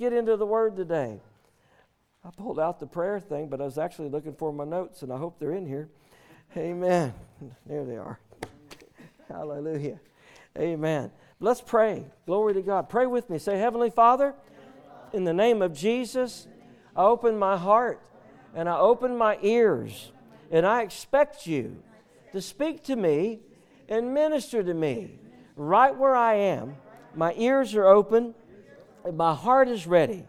get into the Word today. I pulled out the prayer thing, but I was actually looking for my notes, and I hope they're in here. Amen. There they are. Hallelujah. Amen. Let's pray. Glory to God. Pray with me. Say, Heavenly Father, in the name of Jesus, I open my heart and I open my ears, and I expect you to speak to me and minister to me right where I am. My ears are open and my heart is ready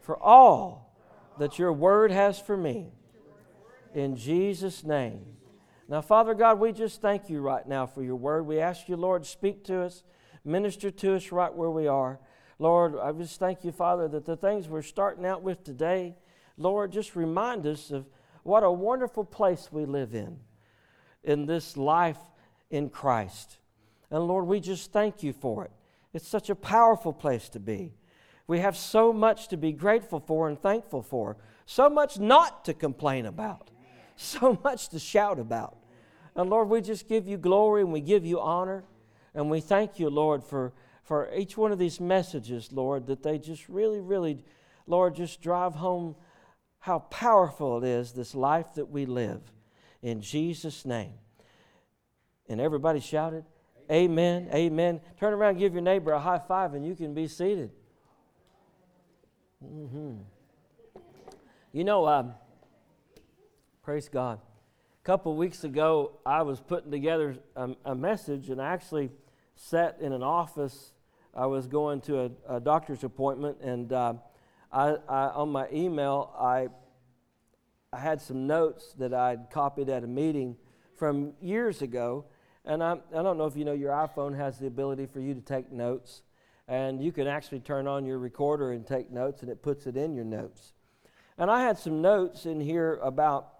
for all that your word has for me. In Jesus' name. Now, Father God, we just thank you right now for your word. We ask you, Lord, speak to us, minister to us right where we are. Lord, I just thank you, Father, that the things we're starting out with today, Lord, just remind us of what a wonderful place we live in, in this life in Christ. And Lord, we just thank you for it. It's such a powerful place to be. We have so much to be grateful for and thankful for, so much not to complain about, so much to shout about. And Lord, we just give you glory and we give you honor. And we thank you, Lord, for, for each one of these messages, Lord, that they just really, really, Lord, just drive home how powerful it is, this life that we live. In Jesus' name. And everybody shouted, Amen, amen. Turn around, give your neighbor a high five, and you can be seated. Mm-hmm. You know, um, praise God. A couple weeks ago, I was putting together a, a, message, and I actually sat in an office. I was going to a, a doctor's appointment, and uh, I, I, on my email, I, I had some notes that I'd copied at a meeting from years ago. And I, I don't know if you know your iPhone has the ability for you to take notes and you can actually turn on your recorder and take notes, and it puts it in your notes. And I had some notes in here about,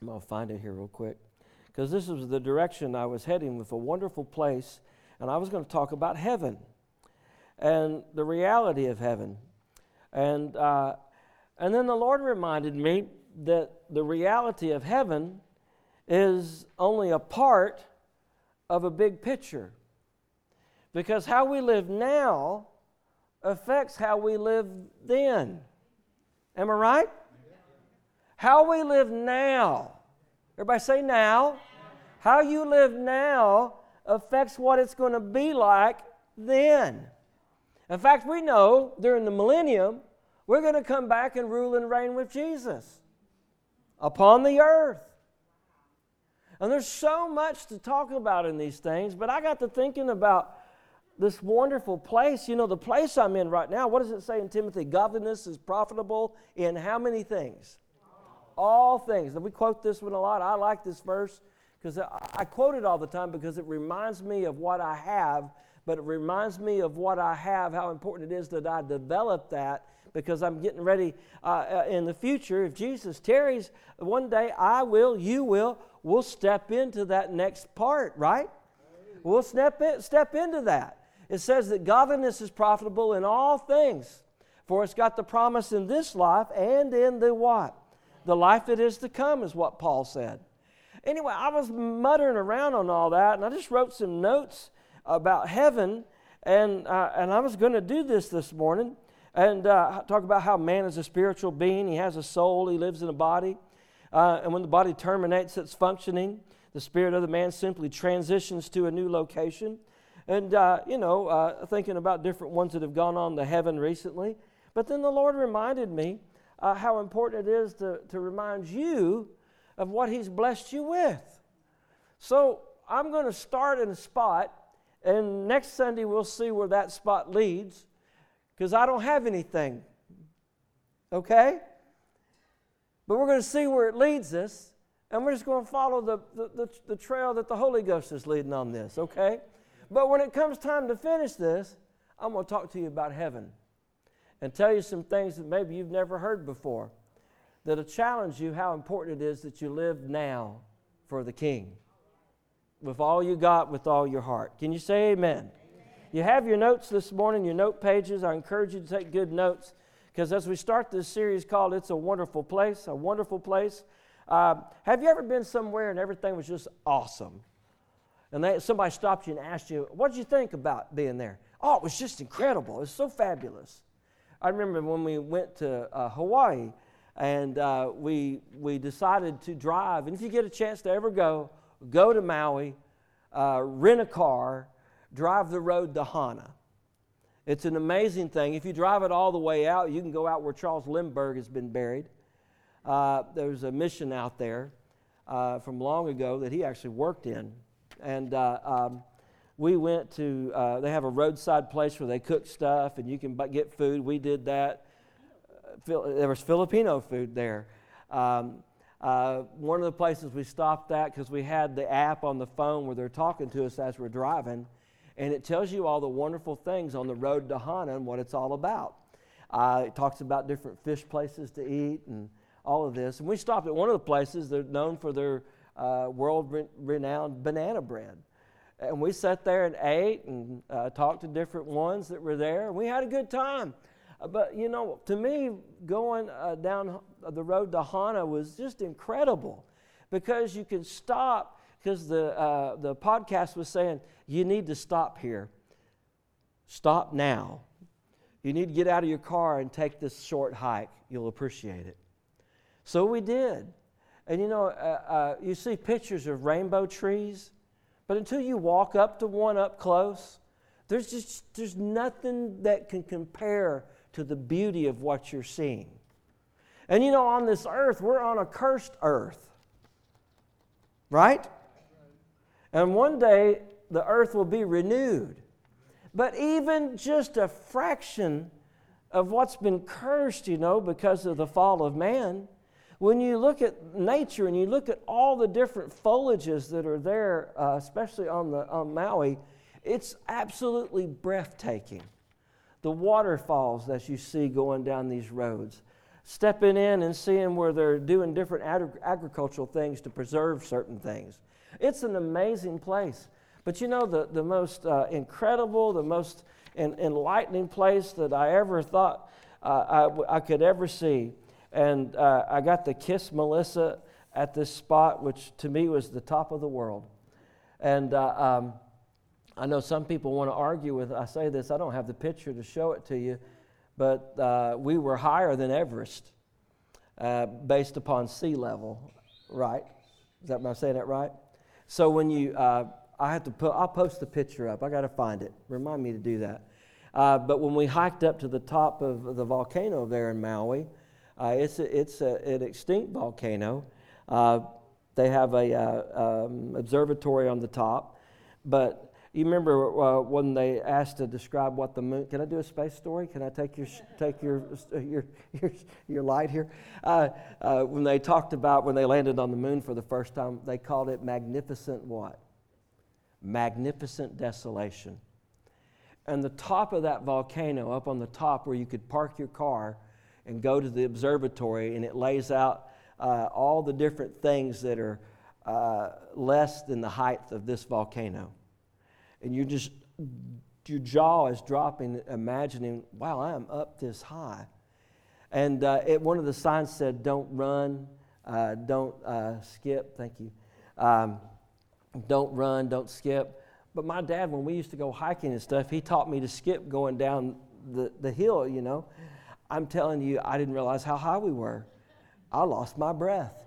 I'm going to find it here real quick, because this was the direction I was heading with a wonderful place, and I was going to talk about heaven and the reality of heaven. And, uh, and then the Lord reminded me that the reality of heaven is only a part of a big picture. Because how we live now affects how we live then. Am I right? How we live now. Everybody say now. How you live now affects what it's going to be like then. In fact, we know during the millennium, we're going to come back and rule and reign with Jesus upon the earth. And there's so much to talk about in these things, but I got to thinking about this wonderful place. You know, the place I'm in right now, what does it say in Timothy? Godliness is profitable in how many things? All things. And we quote this one a lot. I like this verse because I quote it all the time because it reminds me of what I have, but it reminds me of what I have, how important it is that I develop that because I'm getting ready uh, uh in the future. If Jesus tarries, one day I will, you will, we'll step into that next part, right? We'll step, in, step into that it says that godliness is profitable in all things, for it's got the promise in this life and in the what? The life that is to come, is what Paul said. Anyway, I was muttering around on all that, and I just wrote some notes about heaven, and, uh, and I was going to do this this morning and uh, talk about how man is a spiritual being. He has a soul, he lives in a body. Uh, and when the body terminates its functioning, the spirit of the man simply transitions to a new location and, uh, you know, uh, thinking about different ones that have gone on to heaven recently. But then the Lord reminded me uh, how important it is to, to remind you of what He's blessed you with. So I'm going to start in a spot, and next Sunday we'll see where that spot leads, because I don't have anything. Okay? But we're going to see where it leads us, and we're just going to follow the, the, the, the trail that the Holy Ghost is leading on this, okay? But when it comes time to finish this, I'm going to talk to you about heaven and tell you some things that maybe you've never heard before that'll challenge you how important it is that you live now for the King with all you got, with all your heart. Can you say amen? amen? You have your notes this morning, your note pages. I encourage you to take good notes because as we start this series called It's a Wonderful Place, a wonderful place. Uh, have you ever been somewhere and everything was just awesome? And they, somebody stopped you and asked you, What did you think about being there? Oh, it was just incredible. It was so fabulous. I remember when we went to uh, Hawaii and uh, we, we decided to drive. And if you get a chance to ever go, go to Maui, uh, rent a car, drive the road to Hana. It's an amazing thing. If you drive it all the way out, you can go out where Charles Lindbergh has been buried. Uh, there's a mission out there uh, from long ago that he actually worked in. And uh, um, we went to, uh, they have a roadside place where they cook stuff and you can get food. We did that. There was Filipino food there. Um, uh, one of the places we stopped at because we had the app on the phone where they're talking to us as we're driving, and it tells you all the wonderful things on the road to Hana and what it's all about. Uh, it talks about different fish places to eat and all of this. And we stopped at one of the places they're known for their uh, world renowned banana bread. And we sat there and ate and uh, talked to different ones that were there. We had a good time. Uh, but, you know, to me, going uh, down the road to Hana was just incredible because you can stop, because the, uh, the podcast was saying, you need to stop here. Stop now. You need to get out of your car and take this short hike. You'll appreciate it. So we did. And you know, uh, uh, you see pictures of rainbow trees, but until you walk up to one up close, there's just there's nothing that can compare to the beauty of what you're seeing. And you know, on this earth, we're on a cursed earth. Right? And one day the earth will be renewed. But even just a fraction of what's been cursed, you know, because of the fall of man, when you look at nature and you look at all the different foliages that are there, uh, especially on, the, on Maui, it's absolutely breathtaking. The waterfalls that you see going down these roads, stepping in and seeing where they're doing different ag- agricultural things to preserve certain things. It's an amazing place. But you know, the, the most uh, incredible, the most en- enlightening place that I ever thought uh, I, I could ever see and uh, I got to kiss Melissa at this spot, which to me was the top of the world. And uh, um, I know some people want to argue with, I say this, I don't have the picture to show it to you, but uh, we were higher than Everest uh, based upon sea level, right? Is that, am I saying that right? So when you, uh, I have to put, I'll post the picture up. I got to find it. Remind me to do that. Uh, but when we hiked up to the top of the volcano there in Maui, uh, it's a, it's a, an extinct volcano. Uh, they have a uh, um, observatory on the top, but you remember uh, when they asked to describe what the moon? Can I do a space story? Can I take your take your your your, your light here? Uh, uh, when they talked about when they landed on the moon for the first time, they called it magnificent what? Magnificent desolation. And the top of that volcano, up on the top where you could park your car, and go to the observatory, and it lays out uh, all the different things that are uh, less than the height of this volcano. And you just, your jaw is dropping, imagining, wow, I am up this high. And uh, it, one of the signs said, don't run, uh, don't uh, skip, thank you. Um, don't run, don't skip. But my dad, when we used to go hiking and stuff, he taught me to skip going down the, the hill, you know. I'm telling you, I didn't realize how high we were. I lost my breath.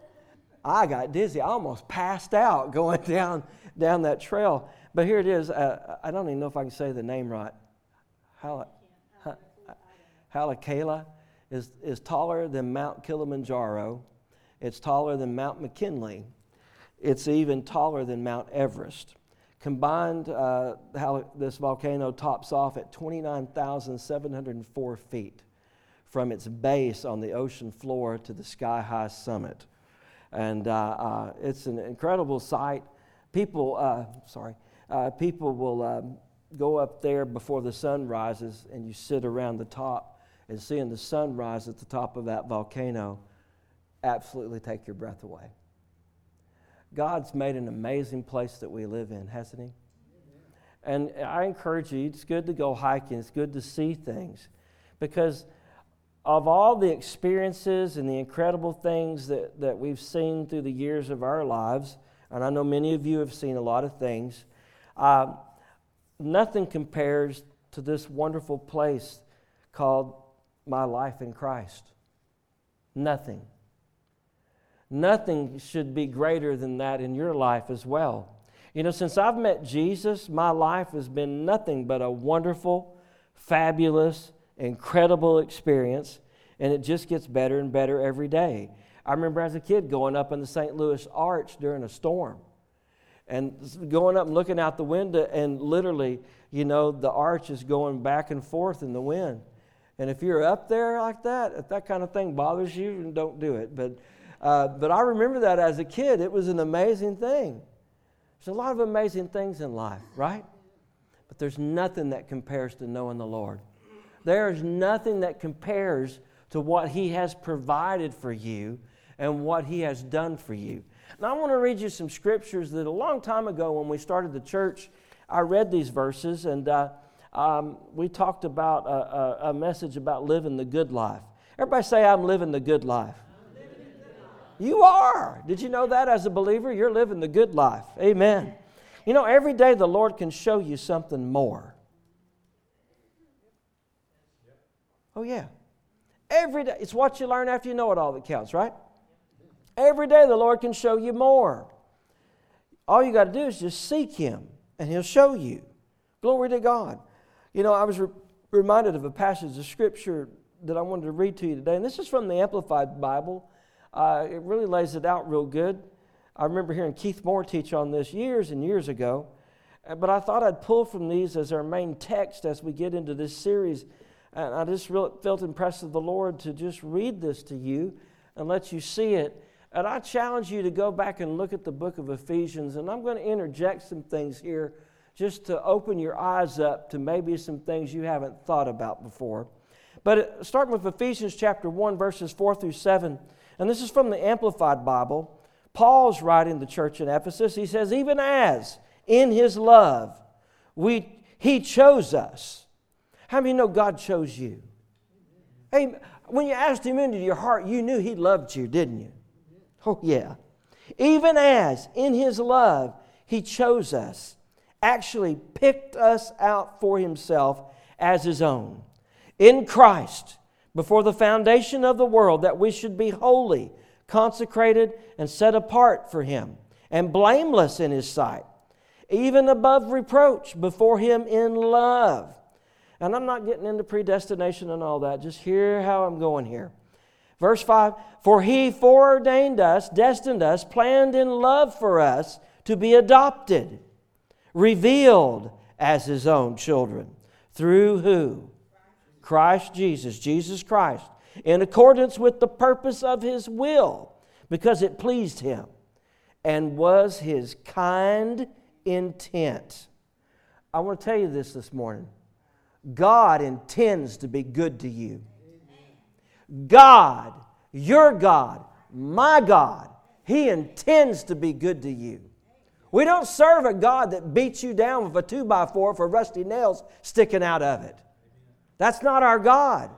I got dizzy. I almost passed out going down, down that trail. But here it is. Uh, I don't even know if I can say the name right. Haleakala is, is taller than Mount Kilimanjaro. It's taller than Mount McKinley. It's even taller than Mount Everest. Combined, uh, this volcano tops off at 29,704 feet from its base on the ocean floor to the sky high summit. And uh, uh, it's an incredible sight. People, uh, sorry, uh, people will um, go up there before the sun rises, and you sit around the top and seeing the sun rise at the top of that volcano absolutely take your breath away. God's made an amazing place that we live in, hasn't He? And I encourage you, it's good to go hiking, it's good to see things because of all the experiences and the incredible things that, that we've seen through the years of our lives, and I know many of you have seen a lot of things, uh, nothing compares to this wonderful place called my life in Christ. Nothing. Nothing should be greater than that in your life as well. You know, since I've met Jesus, my life has been nothing but a wonderful, fabulous, incredible experience, and it just gets better and better every day. I remember as a kid going up in the St. Louis Arch during a storm and going up and looking out the window, and literally, you know, the arch is going back and forth in the wind. And if you're up there like that, if that kind of thing bothers you, don't do it. But, uh, but I remember that as a kid. It was an amazing thing. There's a lot of amazing things in life, right? But there's nothing that compares to knowing the Lord. There is nothing that compares to what He has provided for you and what He has done for you. Now, I want to read you some scriptures that a long time ago when we started the church, I read these verses and uh, um, we talked about a, a, a, message about living the good life. Everybody say, I'm living the good life. You are. Did you know that as a believer? You're living the good life. Amen. You know, every day the Lord can show you something more. Oh, yeah. Every day. It's what you learn after you know it all that counts, right? Every day the Lord can show you more. All you got to do is just seek Him, and He'll show you. Glory to God. You know, I was re- reminded of a passage of Scripture that I wanted to read to you today, and this is from the Amplified Bible. Uh, it really lays it out real good. I remember hearing Keith Moore teach on this years and years ago, uh, but I thought I'd pull from these as our main text as we get into this series. And I just really felt impressed of the Lord to just read this to you and let you see it. And I challenge you to go back and look at the book of Ephesians, and I'm going to interject some things here just to open your eyes up to maybe some things you haven't thought about before. But uh, starting with Ephesians chapter 1, verses 4 through 7, and this is from the Amplified Bible. Paul's writing the church in Ephesus. He says, Even as in his love we, he chose us. How many know God chose you? Hey, when you asked him into your heart, you knew he loved you, didn't you? Oh, yeah. Even as in his love he chose us, actually picked us out for himself as his own. In Christ, before the foundation of the world that we should be holy, consecrated, and set apart for Him, and blameless in His sight, even above reproach before Him in love. And I'm not getting into predestination and all that, just hear how I'm going here. Verse 5 For He foreordained us, destined us, planned in love for us to be adopted, revealed as His own children. Through who? Christ Jesus, Jesus Christ, in accordance with the purpose of his will, because it pleased him and was his kind intent. I want to tell you this this morning. God intends to be good to you. God, your God, my God, He intends to be good to you. We don't serve a God that beats you down with a two by four for rusty nails sticking out of it. That's not our God.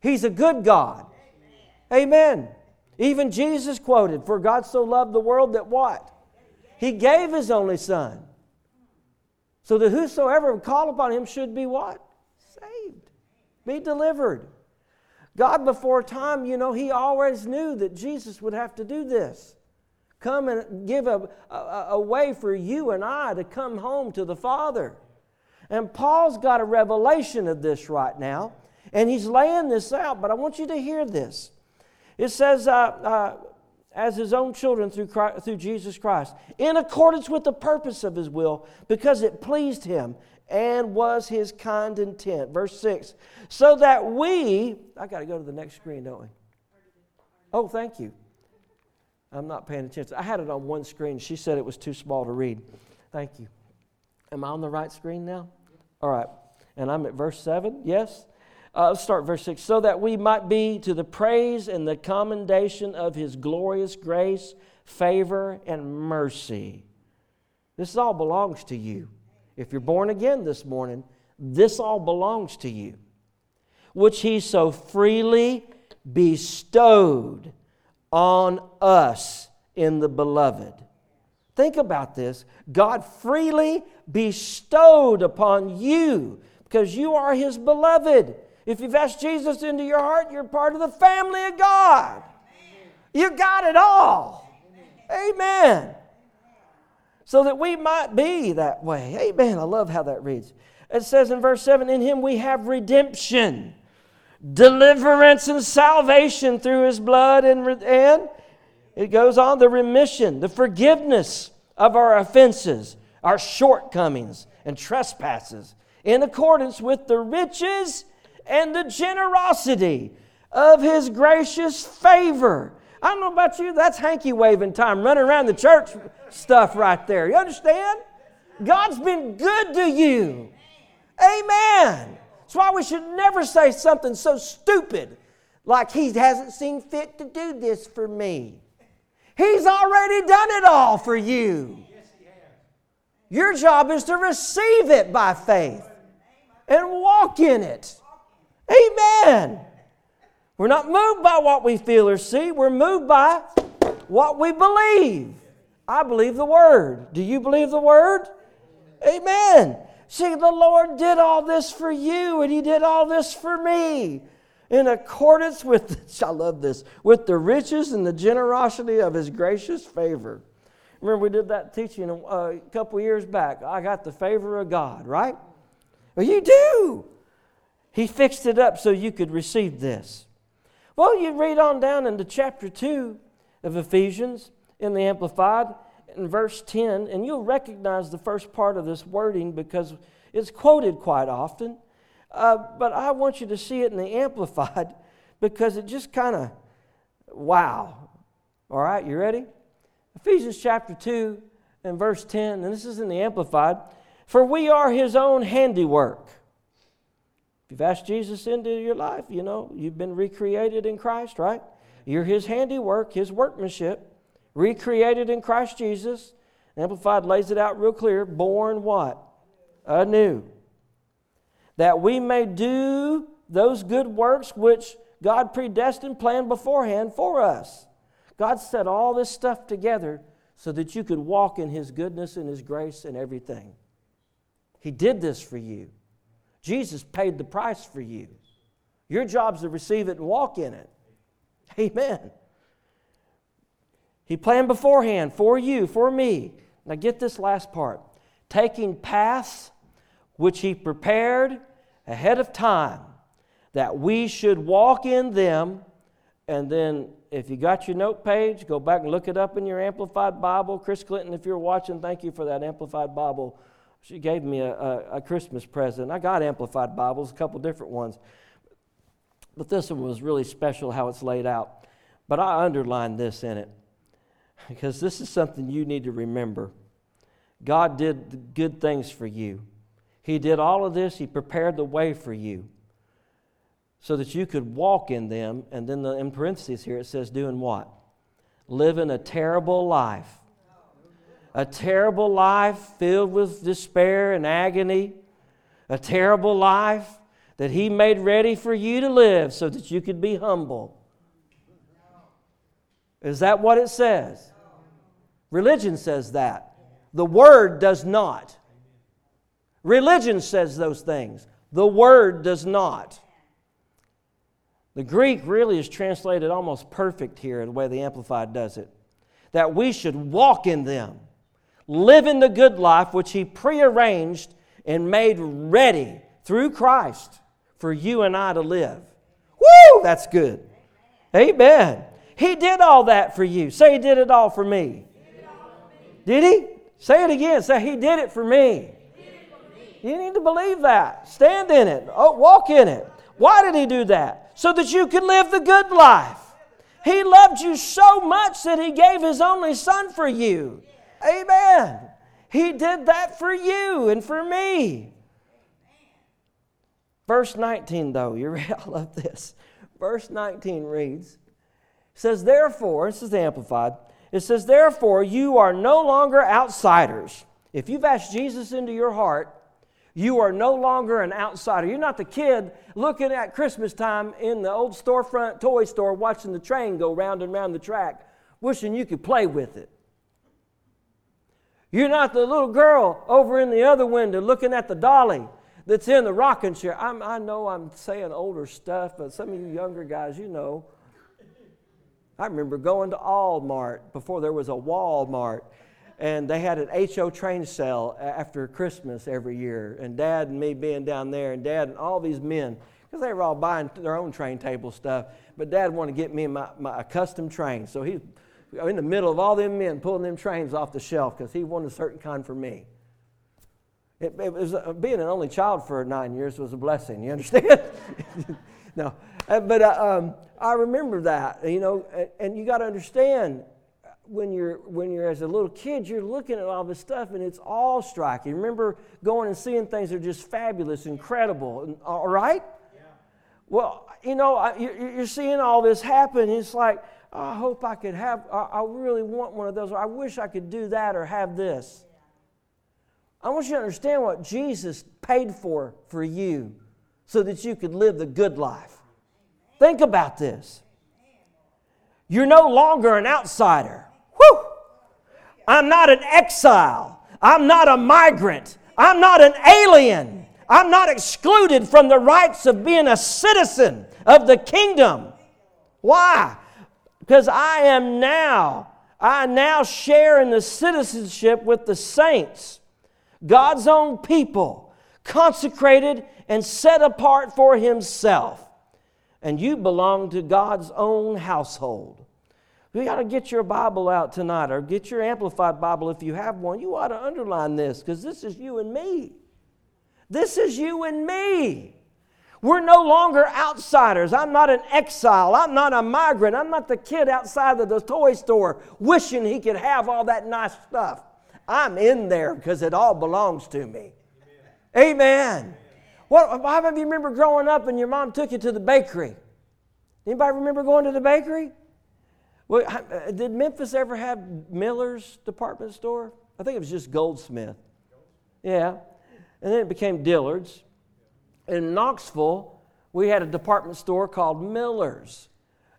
He's a good God. Amen. Even Jesus quoted, For God so loved the world that what? He gave His only Son. So that whosoever would call upon Him should be what? Be delivered. God, before time, you know, He always knew that Jesus would have to do this. Come and give a, a, a way for you and I to come home to the Father. And Paul's got a revelation of this right now, and he's laying this out, but I want you to hear this. It says, uh, uh, as his own children through, Christ, through Jesus Christ, in accordance with the purpose of his will, because it pleased him and was his kind intent. Verse 6 so that we, I got to go to the next screen, don't we? Oh, thank you. I'm not paying attention. I had it on one screen. She said it was too small to read. Thank you. Am I on the right screen now? All right. And I'm at verse 7. Yes? Uh, let's start verse 6. So that we might be to the praise and the commendation of his glorious grace, favor, and mercy. This all belongs to you. If you're born again this morning, this all belongs to you, which he so freely bestowed on us in the beloved. Think about this. God freely bestowed upon you because you are his beloved. If you've asked Jesus into your heart, you're part of the family of God. You got it all. Amen. So that we might be that way. Amen. I love how that reads. It says in verse 7 In him we have redemption, deliverance, and salvation through his blood, and, and it goes on the remission, the forgiveness of our offenses, our shortcomings, and trespasses, in accordance with the riches and the generosity of his gracious favor. I don't know about you, that's hanky waving time, running around the church stuff right there. You understand? God's been good to you. Amen. That's why we should never say something so stupid like He hasn't seen fit to do this for me. He's already done it all for you. Your job is to receive it by faith and walk in it. Amen. We're not moved by what we feel or see, we're moved by what we believe. I believe the Word. Do you believe the Word? Amen. See, the Lord did all this for you, and He did all this for me in accordance with, I love this, with the riches and the generosity of His gracious favor. Remember, we did that teaching uh, a couple years back. I got the favor of God, right? Well, you do. He fixed it up so you could receive this. Well, you read on down into chapter 2 of Ephesians in the Amplified, in verse 10, and you'll recognize the first part of this wording because it's quoted quite often. Uh, but I want you to see it in the Amplified because it just kind of, wow. All right, you ready? Ephesians chapter 2 and verse 10, and this is in the Amplified. For we are his own handiwork. If you've asked Jesus into your life, you know, you've been recreated in Christ, right? You're his handiwork, his workmanship recreated in Christ Jesus. Amplified lays it out real clear born what? Anew. That we may do those good works which God predestined, planned beforehand for us. God set all this stuff together so that you could walk in His goodness and His grace and everything. He did this for you. Jesus paid the price for you. Your job is to receive it and walk in it. Amen. He planned beforehand for you, for me. Now get this last part. Taking paths which he prepared ahead of time that we should walk in them. And then, if you got your note page, go back and look it up in your Amplified Bible. Chris Clinton, if you're watching, thank you for that Amplified Bible. She gave me a, a, a Christmas present. I got Amplified Bibles, a couple different ones. But this one was really special how it's laid out. But I underlined this in it because this is something you need to remember. God did good things for you. He did all of this, He prepared the way for you so that you could walk in them. And then the, in parentheses here it says, doing what? Living a terrible life. A terrible life filled with despair and agony. A terrible life that He made ready for you to live so that you could be humble. Is that what it says? Religion says that. The Word does not. Religion says those things. The Word does not. The Greek really is translated almost perfect here, the way the Amplified does it. That we should walk in them, live in the good life which He prearranged and made ready through Christ for you and I to live. Woo! That's good. Amen. He did all that for you. Say, He did it all for me. Did he? Say it again. Say, He did it for me. You need to believe that. Stand in it. Oh, walk in it. Why did He do that? So that you could live the good life. He loved you so much that He gave His only Son for you. Amen. He did that for you and for me. Verse 19, though, you ready? I love this. Verse 19 reads, says, Therefore, this is amplified, it says, Therefore, you are no longer outsiders. If you've asked Jesus into your heart, you are no longer an outsider. You're not the kid looking at Christmas time in the old storefront toy store watching the train go round and round the track, wishing you could play with it. You're not the little girl over in the other window looking at the dolly that's in the rocking chair. I'm, I know I'm saying older stuff, but some of you younger guys, you know. I remember going to Walmart before there was a Walmart, and they had an HO train sale after Christmas every year. And Dad and me being down there, and Dad and all these men, because they were all buying their own train table stuff. But Dad wanted to get me my, my custom train, so he's in the middle of all them men pulling them trains off the shelf because he wanted a certain kind for me. It, it was uh, being an only child for nine years was a blessing. You understand? no, uh, but uh, um, I remember that. You know, and, and you got to understand when you're when you're as a little kid, you're looking at all this stuff and it's all striking. Remember going and seeing things that are just fabulous, incredible. All right. Yeah. Well, you know, you're seeing all this happen. It's like I hope I could have. I really want one of those. I wish I could do that or have this. I want you to understand what Jesus paid for for you, so that you could live the good life. Think about this. You're no longer an outsider. I'm not an exile. I'm not a migrant. I'm not an alien. I'm not excluded from the rights of being a citizen of the kingdom. Why? Because I am now, I now share in the citizenship with the saints, God's own people, consecrated and set apart for Himself. And you belong to God's own household. You got to get your Bible out tonight or get your Amplified Bible if you have one. You ought to underline this because this is you and me. This is you and me. We're no longer outsiders. I'm not an exile. I'm not a migrant. I'm not the kid outside of the toy store wishing he could have all that nice stuff. I'm in there because it all belongs to me. Amen. Amen. What, how many of you remember growing up and your mom took you to the bakery? Anybody remember going to the bakery? Well, uh, did Memphis ever have Miller's department store? I think it was just Goldsmith. Yeah. And then it became Dillard's. In Knoxville, we had a department store called Miller's.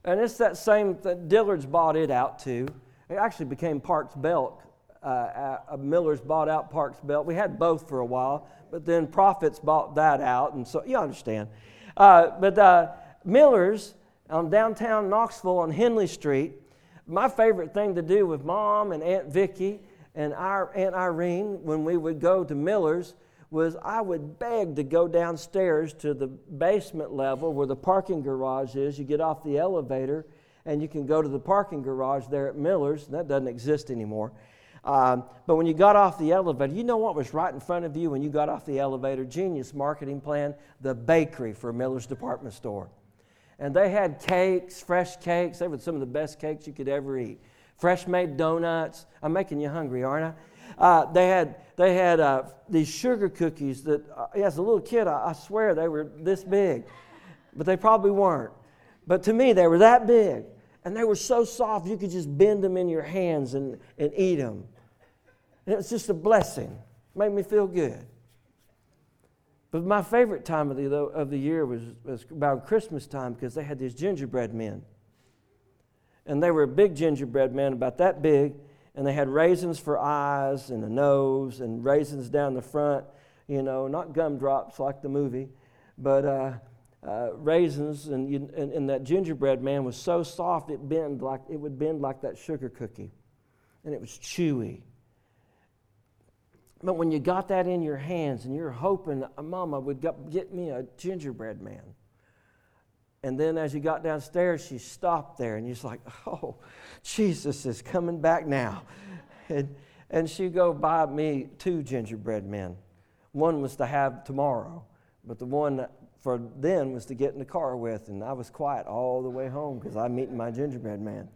And it's that same that Dillard's bought it out to. It actually became Parks Belk. Uh, uh, Miller's bought out Parks Belk. We had both for a while, but then Proffitt's bought that out, and so you understand. Uh, but uh, Miller's on downtown Knoxville on Henley Street. My favorite thing to do with mom and Aunt Vicky and our Aunt Irene when we would go to Miller's was I would beg to go downstairs to the basement level where the parking garage is. You get off the elevator and you can go to the parking garage there at Miller's. That doesn't exist anymore. Um, but when you got off the elevator, you know what was right in front of you when you got off the elevator? Genius marketing plan, the bakery for Miller's department store. And they had cakes, fresh cakes. They were some of the best cakes you could ever eat. Fresh made donuts. I'm making you hungry, aren't I? Uh, they had, they had uh, these sugar cookies that, uh, as a little kid, I, I swear they were this big, but they probably weren't. But to me, they were that big. And they were so soft, you could just bend them in your hands and, and eat them. And it was just a blessing. Made me feel good. But my favorite time of the, of the year was, was about Christmas time because they had these gingerbread men. And they were big gingerbread men, about that big, and they had raisins for eyes and a nose and raisins down the front, you know, not gumdrops like the movie, but uh, uh, raisins. And, you, and, and that gingerbread man was so soft it bend like it would bend like that sugar cookie, and it was chewy. But when you got that in your hands and you're hoping Mama would get me a gingerbread man. And then as you got downstairs, she stopped there and you're like, oh, Jesus is coming back now. And, and she'd go buy me two gingerbread men. One was to have tomorrow, but the one for then was to get in the car with. And I was quiet all the way home because I'm meeting my gingerbread man.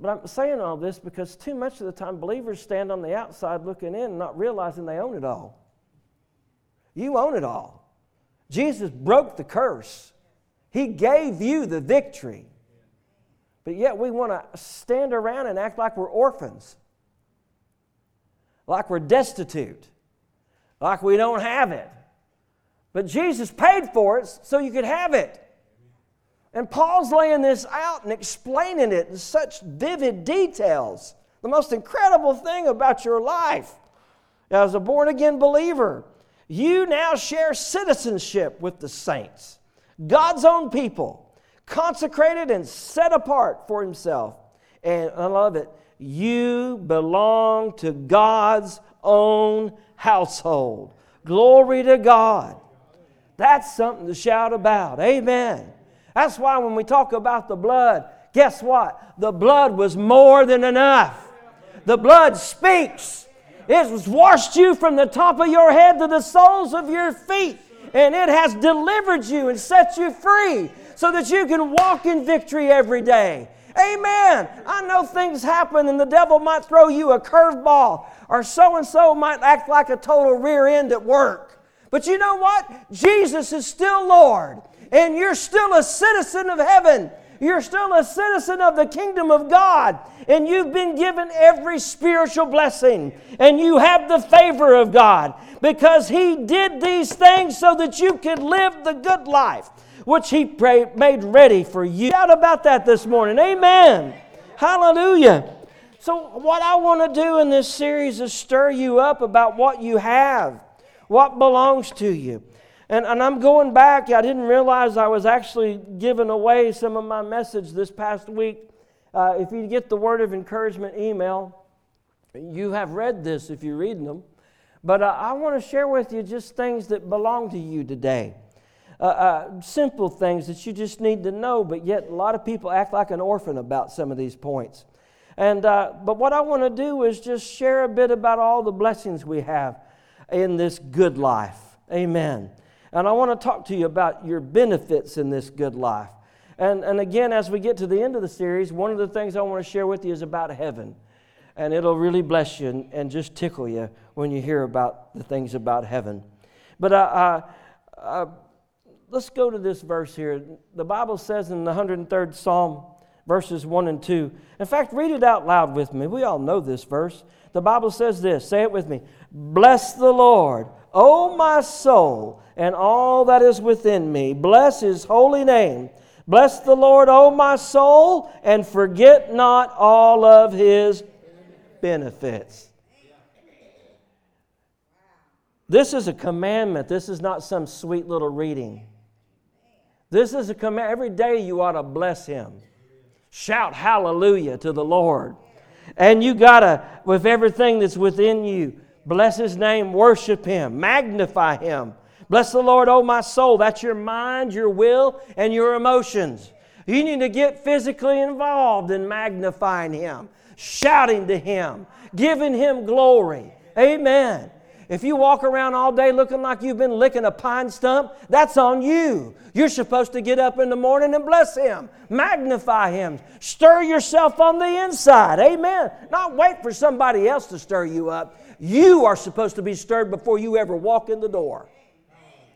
But I'm saying all this because too much of the time believers stand on the outside looking in not realizing they own it all. You own it all. Jesus broke the curse, He gave you the victory. But yet we want to stand around and act like we're orphans, like we're destitute, like we don't have it. But Jesus paid for it so you could have it. And Paul's laying this out and explaining it in such vivid details. The most incredible thing about your life as a born again believer you now share citizenship with the saints, God's own people, consecrated and set apart for Himself. And I love it. You belong to God's own household. Glory to God. That's something to shout about. Amen. That's why when we talk about the blood, guess what? The blood was more than enough. The blood speaks. It has washed you from the top of your head to the soles of your feet, and it has delivered you and set you free so that you can walk in victory every day. Amen. I know things happen and the devil might throw you a curveball or so and so might act like a total rear end at work. But you know what? Jesus is still Lord and you're still a citizen of heaven. You're still a citizen of the kingdom of God, and you've been given every spiritual blessing, and you have the favor of God because He did these things so that you could live the good life which He made ready for you. Shout about that this morning. Amen. Hallelujah. So, what I want to do in this series is stir you up about what you have, what belongs to you. And, and I'm going back. I didn't realize I was actually giving away some of my message this past week. Uh, if you get the word of encouragement email, you have read this if you're reading them. But uh, I want to share with you just things that belong to you today. Uh, uh, simple things that you just need to know, but yet a lot of people act like an orphan about some of these points. And, uh, but what I want to do is just share a bit about all the blessings we have in this good life. Amen. And I want to talk to you about your benefits in this good life. And, and again, as we get to the end of the series, one of the things I want to share with you is about heaven. And it'll really bless you and, and just tickle you when you hear about the things about heaven. But uh, uh, uh, let's go to this verse here. The Bible says in the 103rd Psalm, verses 1 and 2. In fact, read it out loud with me. We all know this verse. The Bible says this say it with me Bless the Lord, O my soul and all that is within me. Bless his holy name. Bless the Lord, O my soul, and forget not all of his benefits. This is a commandment. This is not some sweet little reading. This is a command. Every day you ought to bless him. Shout hallelujah to the Lord. And you got to, with everything that's within you, bless his name, worship him, magnify him. Bless the Lord, oh my soul. That's your mind, your will, and your emotions. You need to get physically involved in magnifying Him, shouting to Him, giving Him glory. Amen. If you walk around all day looking like you've been licking a pine stump, that's on you. You're supposed to get up in the morning and bless Him, magnify Him, stir yourself on the inside. Amen. Not wait for somebody else to stir you up. You are supposed to be stirred before you ever walk in the door.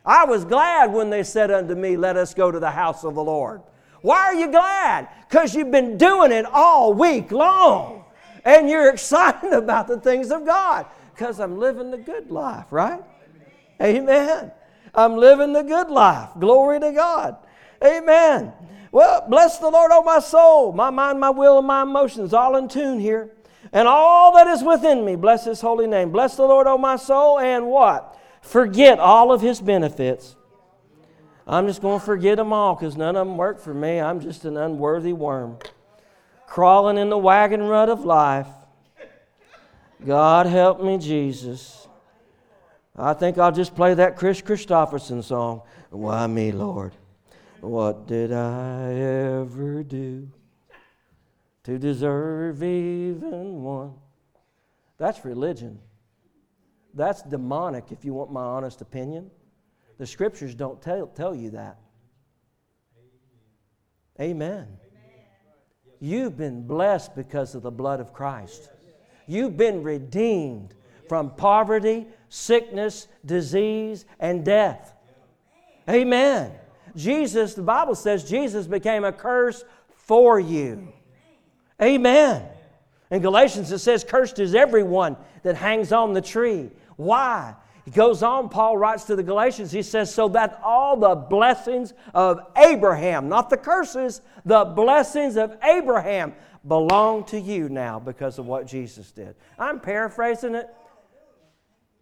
I was glad when they said unto me, Let us go to the house of the Lord. Why are you glad? Because you've been doing it all week long. And you're excited about the things of God. Because I'm living the good life, right? Amen. I'm living the good life. Glory to God. Amen. Well, bless the Lord, oh my soul, my mind, my will, and my emotions, all in tune here. And all that is within me, bless his holy name. Bless the Lord, O my soul, and what? forget all of his benefits. I'm just going to forget them all because none of them work for me. I'm just an unworthy worm crawling in the wagon rut of life. God help me, Jesus. I think I'll just play that Kris Kristofferson song. Why me, Lord? What did I ever do to deserve even one? That's religion. That's demonic, if you want my honest opinion. The scriptures don't tell, tell you that. Amen. You've been blessed because of the blood of Christ. You've been redeemed from poverty, sickness, disease, and death. Amen. Jesus, the Bible says Jesus became a curse for you. Amen. In Galatians, it says, Cursed is everyone that hangs on the tree. Why? He goes on, Paul writes to the Galatians, he says, So that all the blessings of Abraham, not the curses, the blessings of Abraham belong to you now because of what Jesus did. I'm paraphrasing it.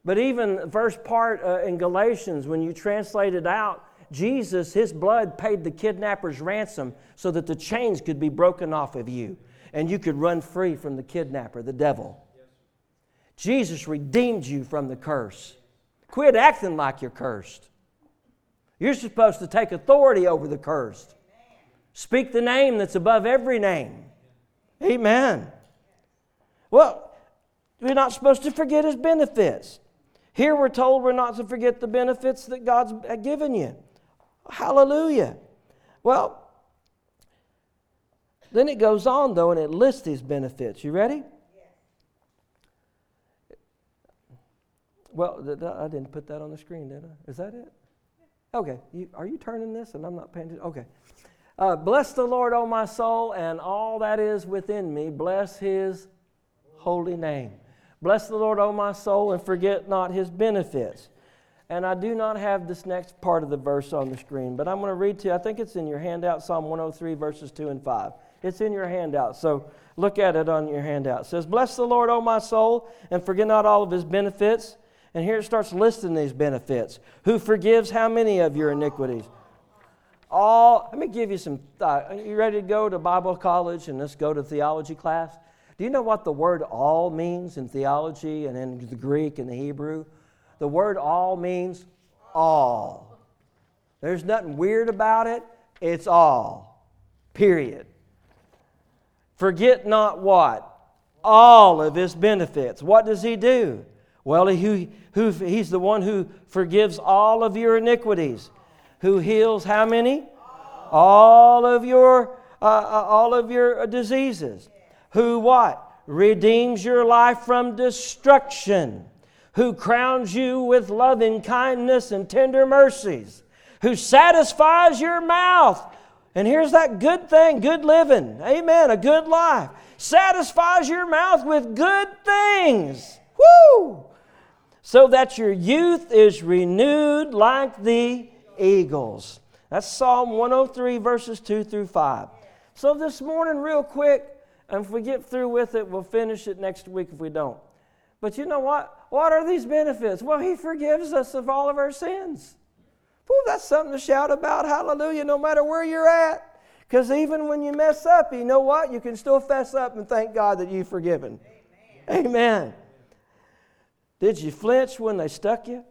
But even the first part uh, in Galatians, when you translate it out, Jesus, his blood paid the kidnapper's ransom so that the chains could be broken off of you and you could run free from the kidnapper, the devil. Jesus redeemed you from the curse. Quit acting like you're cursed. You're supposed to take authority over the cursed. Speak the name that's above every name. Amen. Well, we're not supposed to forget his benefits. Here we're told we're not to forget the benefits that God's given you. Hallelujah. Well, then it goes on, though, and it lists these benefits. You ready? Well, I didn't put that on the screen, did I? Is that it? Okay. You, are you turning this and I'm not paying attention? Okay. Uh, bless the Lord, O my soul, and all that is within me. Bless his holy name. Bless the Lord, O my soul, and forget not his benefits. And I do not have this next part of the verse on the screen, but I'm going to read to you. I think it's in your handout, Psalm 103, verses 2 and 5. It's in your handout, so look at it on your handout. It says, Bless the Lord, O my soul, and forget not all of his benefits. And here it starts listing these benefits. Who forgives how many of your iniquities? All, let me give you some thought. Are you ready to go to Bible college and let's go to theology class? Do you know what the word all means in theology and in the Greek and the Hebrew? The word all means all. There's nothing weird about it. It's all. Period. Forget not what? All of his benefits. What does he do? Well, he, who, he's the one who forgives all of your iniquities. Who heals how many? All of your, uh, uh, all of your diseases. Who what? Redeems your life from destruction. Who crowns you with loving kindness and tender mercies. Who satisfies your mouth and here's that good thing, good living. Amen. A good life. Satisfies your mouth with good things. Woo! So that your youth is renewed like the eagles. That's Psalm 103, verses 2 through 5. So this morning, real quick, and if we get through with it, we'll finish it next week if we don't. But you know what? What are these benefits? Well, He forgives us of all of our sins. That's something to shout about. Hallelujah, no matter where you're at. Because even when you mess up, you know what? You can still fess up and thank God that you've forgiven. Amen. Amen. Did you flinch when they stuck you?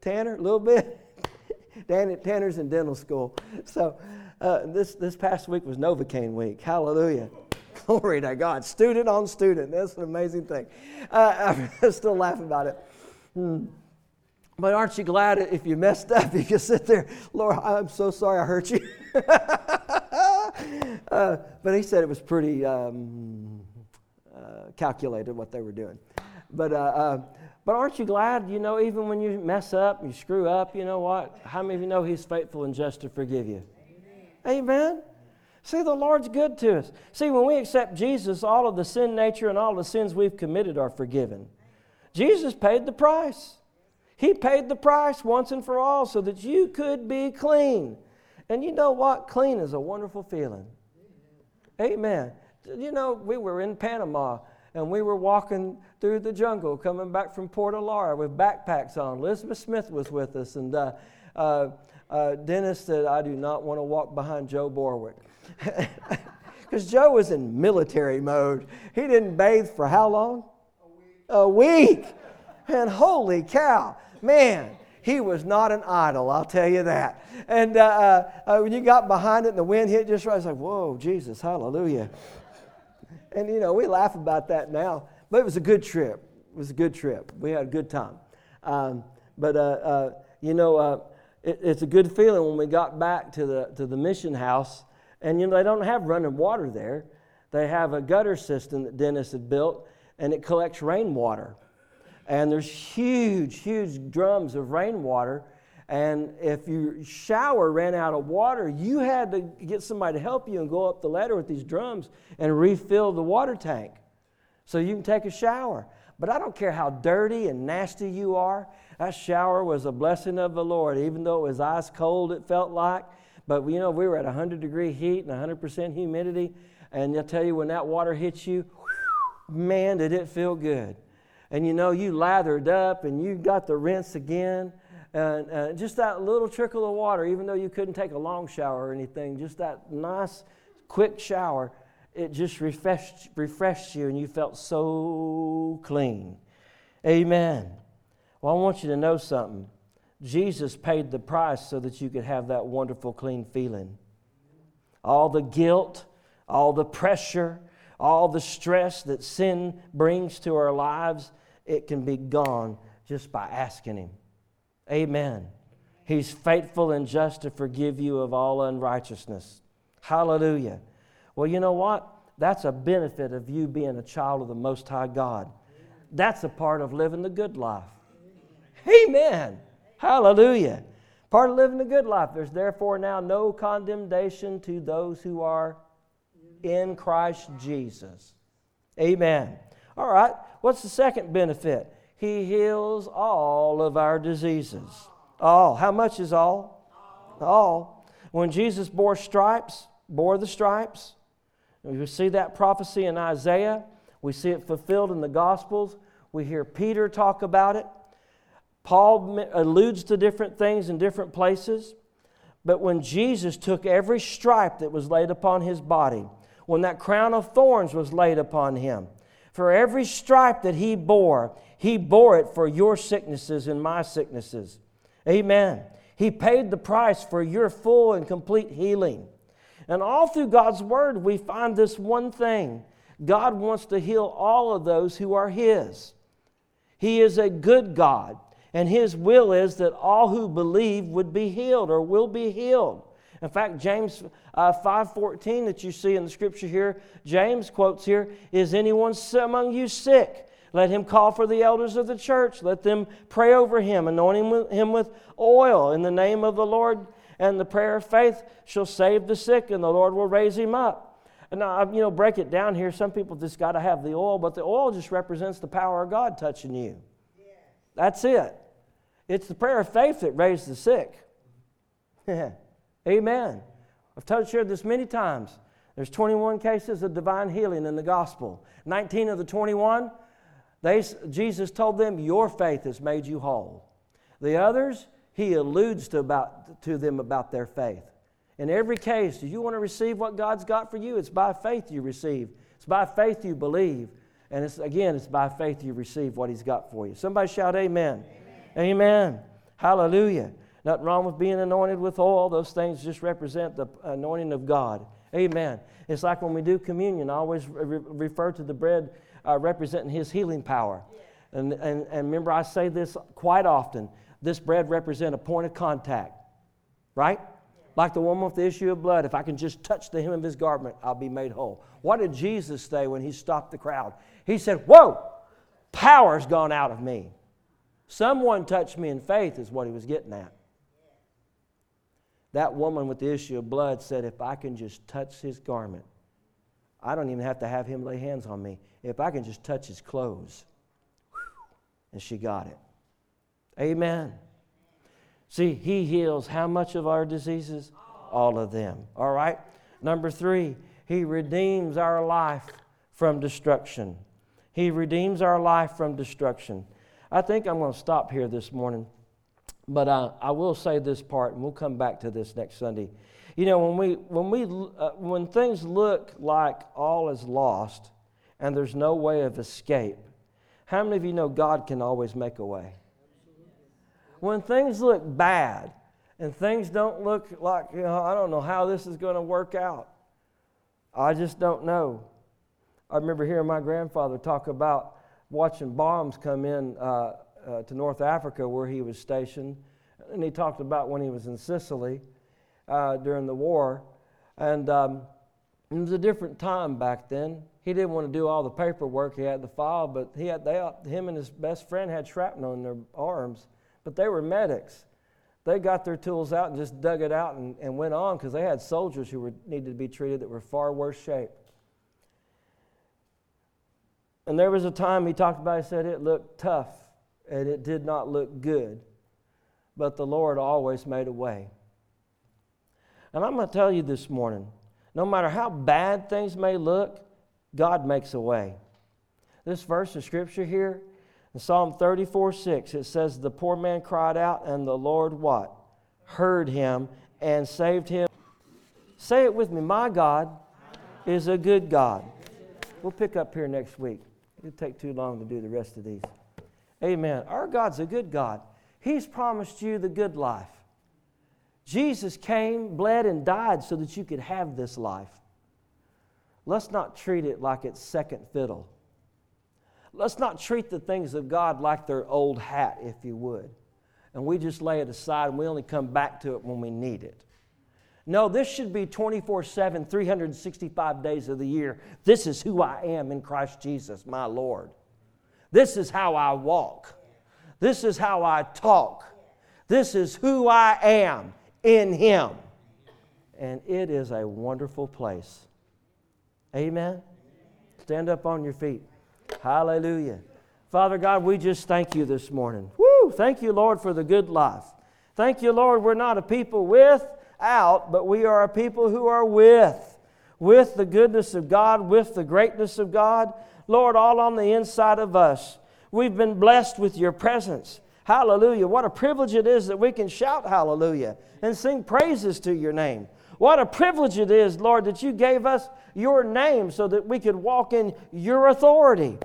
Tanner, a little bit? Tanner's in dental school. So uh, this, this past week was Novocaine week. Hallelujah. Glory to God. Student on student. That's an amazing thing. Uh, I still laugh about it. Hmm. But aren't you glad if you messed up, you can sit there, Lord, I'm so sorry I hurt you. uh, but he said it was pretty um, uh, calculated what they were doing. But, uh, uh, but aren't you glad, you know, even when you mess up, you screw up, you know what? How many of you know he's faithful and just to forgive you? Amen. Amen. See, the Lord's good to us. See, when we accept Jesus, all of the sin nature and all the sins we've committed are forgiven. Jesus paid the price. He paid the price once and for all so that you could be clean. And you know what? Clean is a wonderful feeling. Amen. You know, we were in Panama and we were walking through the jungle coming back from Port Lara with backpacks on. Elizabeth Smith was with us, and uh, uh, uh, Dennis said, I do not want to walk behind Joe Borwick. Because Joe was in military mode. He didn't bathe for how long? A week. A week. And holy cow, man, he was not an idol, I'll tell you that. And uh, uh, uh, when you got behind it and the wind hit just right, I was like, whoa, Jesus, hallelujah. And, you know, we laugh about that now, but it was a good trip. It was a good trip. We had a good time. Um, but, uh, uh, you know, uh, it, it's a good feeling when we got back to the, to the mission house. And, you know, they don't have running water there. They have a gutter system that Dennis had built, and it collects rainwater and there's huge, huge drums of rainwater. And if your shower ran out of water, you had to get somebody to help you and go up the ladder with these drums and refill the water tank so you can take a shower. But I don't care how dirty and nasty you are, that shower was a blessing of the Lord, even though it was ice cold, it felt like. But you know, we were at 100 degree heat and 100% humidity. And I'll tell you, when that water hits you, man, did it feel good. And you know you lathered up and you got the rinse again. And uh, just that little trickle of water, even though you couldn't take a long shower or anything, just that nice, quick shower, it just refreshed, refreshed you and you felt so clean. Amen. Well, I want you to know something. Jesus paid the price so that you could have that wonderful, clean feeling. All the guilt, all the pressure, all the stress that sin brings to our lives, it can be gone just by asking Him. Amen. He's faithful and just to forgive you of all unrighteousness. Hallelujah. Well, you know what? That's a benefit of you being a child of the Most High God. That's a part of living the good life. Amen. Hallelujah. Part of living the good life. There's therefore now no condemnation to those who are in Christ Jesus. Amen. All right. What's the second benefit? He heals all of our diseases. All. How much is all? All. When Jesus bore stripes, bore the stripes, we see that prophecy in Isaiah. We see it fulfilled in the Gospels. We hear Peter talk about it. Paul alludes to different things in different places. But when Jesus took every stripe that was laid upon his body, when that crown of thorns was laid upon him, for every stripe that he bore, he bore it for your sicknesses and my sicknesses. Amen. He paid the price for your full and complete healing. And all through God's Word, we find this one thing God wants to heal all of those who are His. He is a good God, and His will is that all who believe would be healed or will be healed. In fact, James uh, 5.14 that you see in the scripture here, James quotes here, Is anyone among you sick? Let him call for the elders of the church. Let them pray over him, anointing him with oil in the name of the Lord and the prayer of faith shall save the sick, and the Lord will raise him up. And now, you know, break it down here. Some people just got to have the oil, but the oil just represents the power of God touching you. That's it. It's the prayer of faith that raised the sick. Amen. I've told, shared this many times. There's 21 cases of divine healing in the gospel. 19 of the 21, they, Jesus told them, Your faith has made you whole. The others, he alludes to, about, to them about their faith. In every case, if you want to receive what God's got for you, it's by faith you receive. It's by faith you believe. And it's, again, it's by faith you receive what He's got for you. Somebody shout, Amen. Amen. amen. Hallelujah. Nothing wrong with being anointed with oil. Those things just represent the anointing of God. Amen. It's like when we do communion, I always re- refer to the bread uh, representing His healing power. And, and, and remember, I say this quite often this bread represents a point of contact, right? Like the woman with the issue of blood. If I can just touch the hem of his garment, I'll be made whole. What did Jesus say when he stopped the crowd? He said, Whoa, power's gone out of me. Someone touched me in faith, is what he was getting at. That woman with the issue of blood said, If I can just touch his garment, I don't even have to have him lay hands on me. If I can just touch his clothes. And she got it. Amen. See, He heals how much of our diseases? All of them. All right? Number three, He redeems our life from destruction. He redeems our life from destruction. I think I'm going to stop here this morning, but uh, I will say this part, and we'll come back to this next Sunday. You know, when we when we uh, when things look like all is lost and there's no way of escape, how many of you know God can always make a way? when things look bad and things don't look like, you know, I don't know how this is going to work out. I just don't know. I remember hearing my grandfather talk about watching bombs come in uh, uh, to North Africa where he was stationed. And he talked about when he was in Sicily uh, during the war. And um, it was a different time back then. He didn't want to do all the paperwork. He had the file, but he had, they, him and his best friend had shrapnel in their arms. But they were medics. They got their tools out and just dug it out and, and went on because they had soldiers who were, needed to be treated that were far worse shape. And there was a time he talked about, he said it looked tough and it did not look good, but the Lord always made a way. And I'm going to tell you this morning no matter how bad things may look, God makes a way. This verse of scripture here, In Psalm 34 6, it says, The poor man cried out, and the Lord what? Heard him and saved him. Say it with me My God is a good God. We'll pick up here next week. It'll take too long to do the rest of these. Amen. Our God's a good God. He's promised you the good life. Jesus came, bled, and died so that you could have this life. Let's not treat it like it's second fiddle. Let's not treat the things of God like they're old hat, if you would. And we just lay it aside and we only come back to it when we need it. No, this should be 24 7, 365 days of the year. This is who I am in Christ Jesus, my Lord. This is how I walk. This is how I talk. This is who I am in Him. And it is a wonderful place. Amen. Stand up on your feet. Hallelujah. Father God, we just thank you this morning. Woo! Thank you, Lord, for the good life. Thank you, Lord, we're not a people without, but we are a people who are with. With the goodness of God, with the greatness of God. Lord, all on the inside of us. We've been blessed with your presence. Hallelujah. What a privilege it is that we can shout hallelujah and sing praises to your name. What a privilege it is, Lord, that you gave us your name so that we could walk in your authority.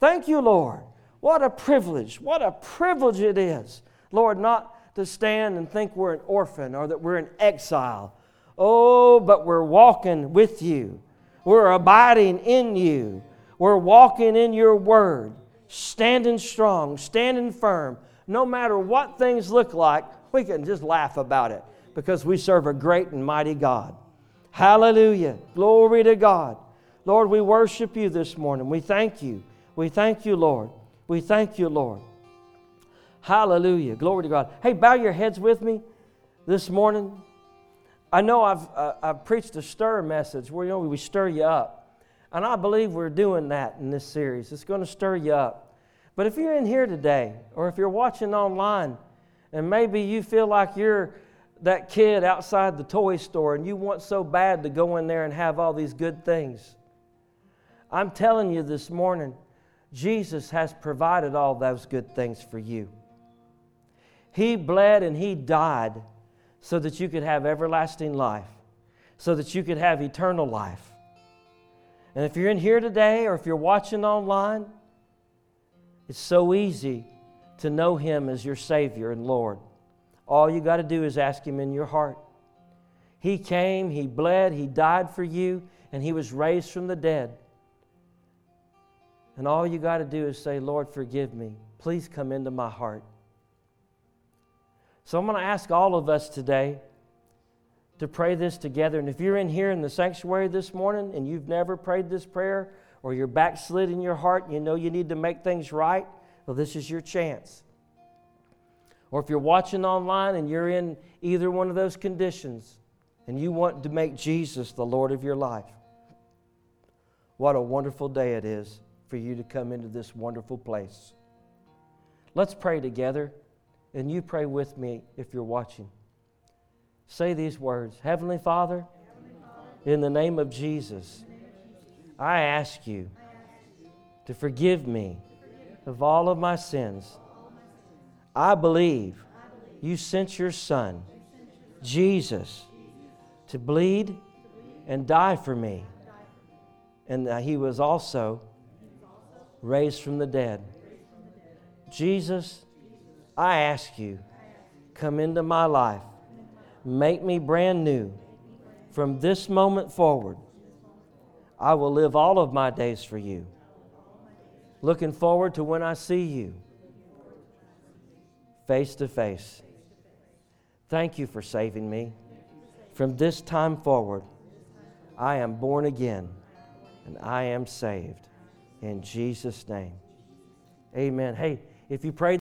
Thank you, Lord. What a privilege. What a privilege it is, Lord, not to stand and think we're an orphan or that we're in exile. Oh, but we're walking with you. We're abiding in you. We're walking in your word, standing strong, standing firm. No matter what things look like, we can just laugh about it because we serve a great and mighty God. Hallelujah. Glory to God. Lord, we worship you this morning. We thank you. We thank you, Lord. We thank you, Lord. Hallelujah. Glory to God. Hey, bow your heads with me this morning. I know I've, uh, I've preached a stir message where you know, we stir you up. And I believe we're doing that in this series. It's going to stir you up. But if you're in here today, or if you're watching online, and maybe you feel like you're that kid outside the toy store and you want so bad to go in there and have all these good things. I'm telling you this morning, Jesus has provided all those good things for you. He bled and He died so that you could have everlasting life, so that you could have eternal life. And if you're in here today or if you're watching online, it's so easy to know Him as your Savior and Lord. All you got to do is ask Him in your heart. He came, He bled, He died for you, and He was raised from the dead. And all you got to do is say, Lord, forgive me. Please come into my heart. So I'm going to ask all of us today to pray this together. And if you're in here in the sanctuary this morning and you've never prayed this prayer, or you're backslid in your heart and you know you need to make things right, well, this is your chance. Or if you're watching online and you're in either one of those conditions and you want to make Jesus the Lord of your life, what a wonderful day it is for you to come into this wonderful place. Let's pray together, and you pray with me if you're watching. Say these words Heavenly Father, in the name of Jesus, I ask you to forgive me of all of my sins I believe you sent your son, Jesus, to bleed and die for me. And he was also raised from the dead. Jesus, I ask you, come into my life. Make me brand new. From this moment forward, I will live all of my days for you. Looking forward to when I see you face to face. Thank you for saving me. From this time forward, I am born again and I am saved. In Jesus' name. Amen. Hey, if you prayed,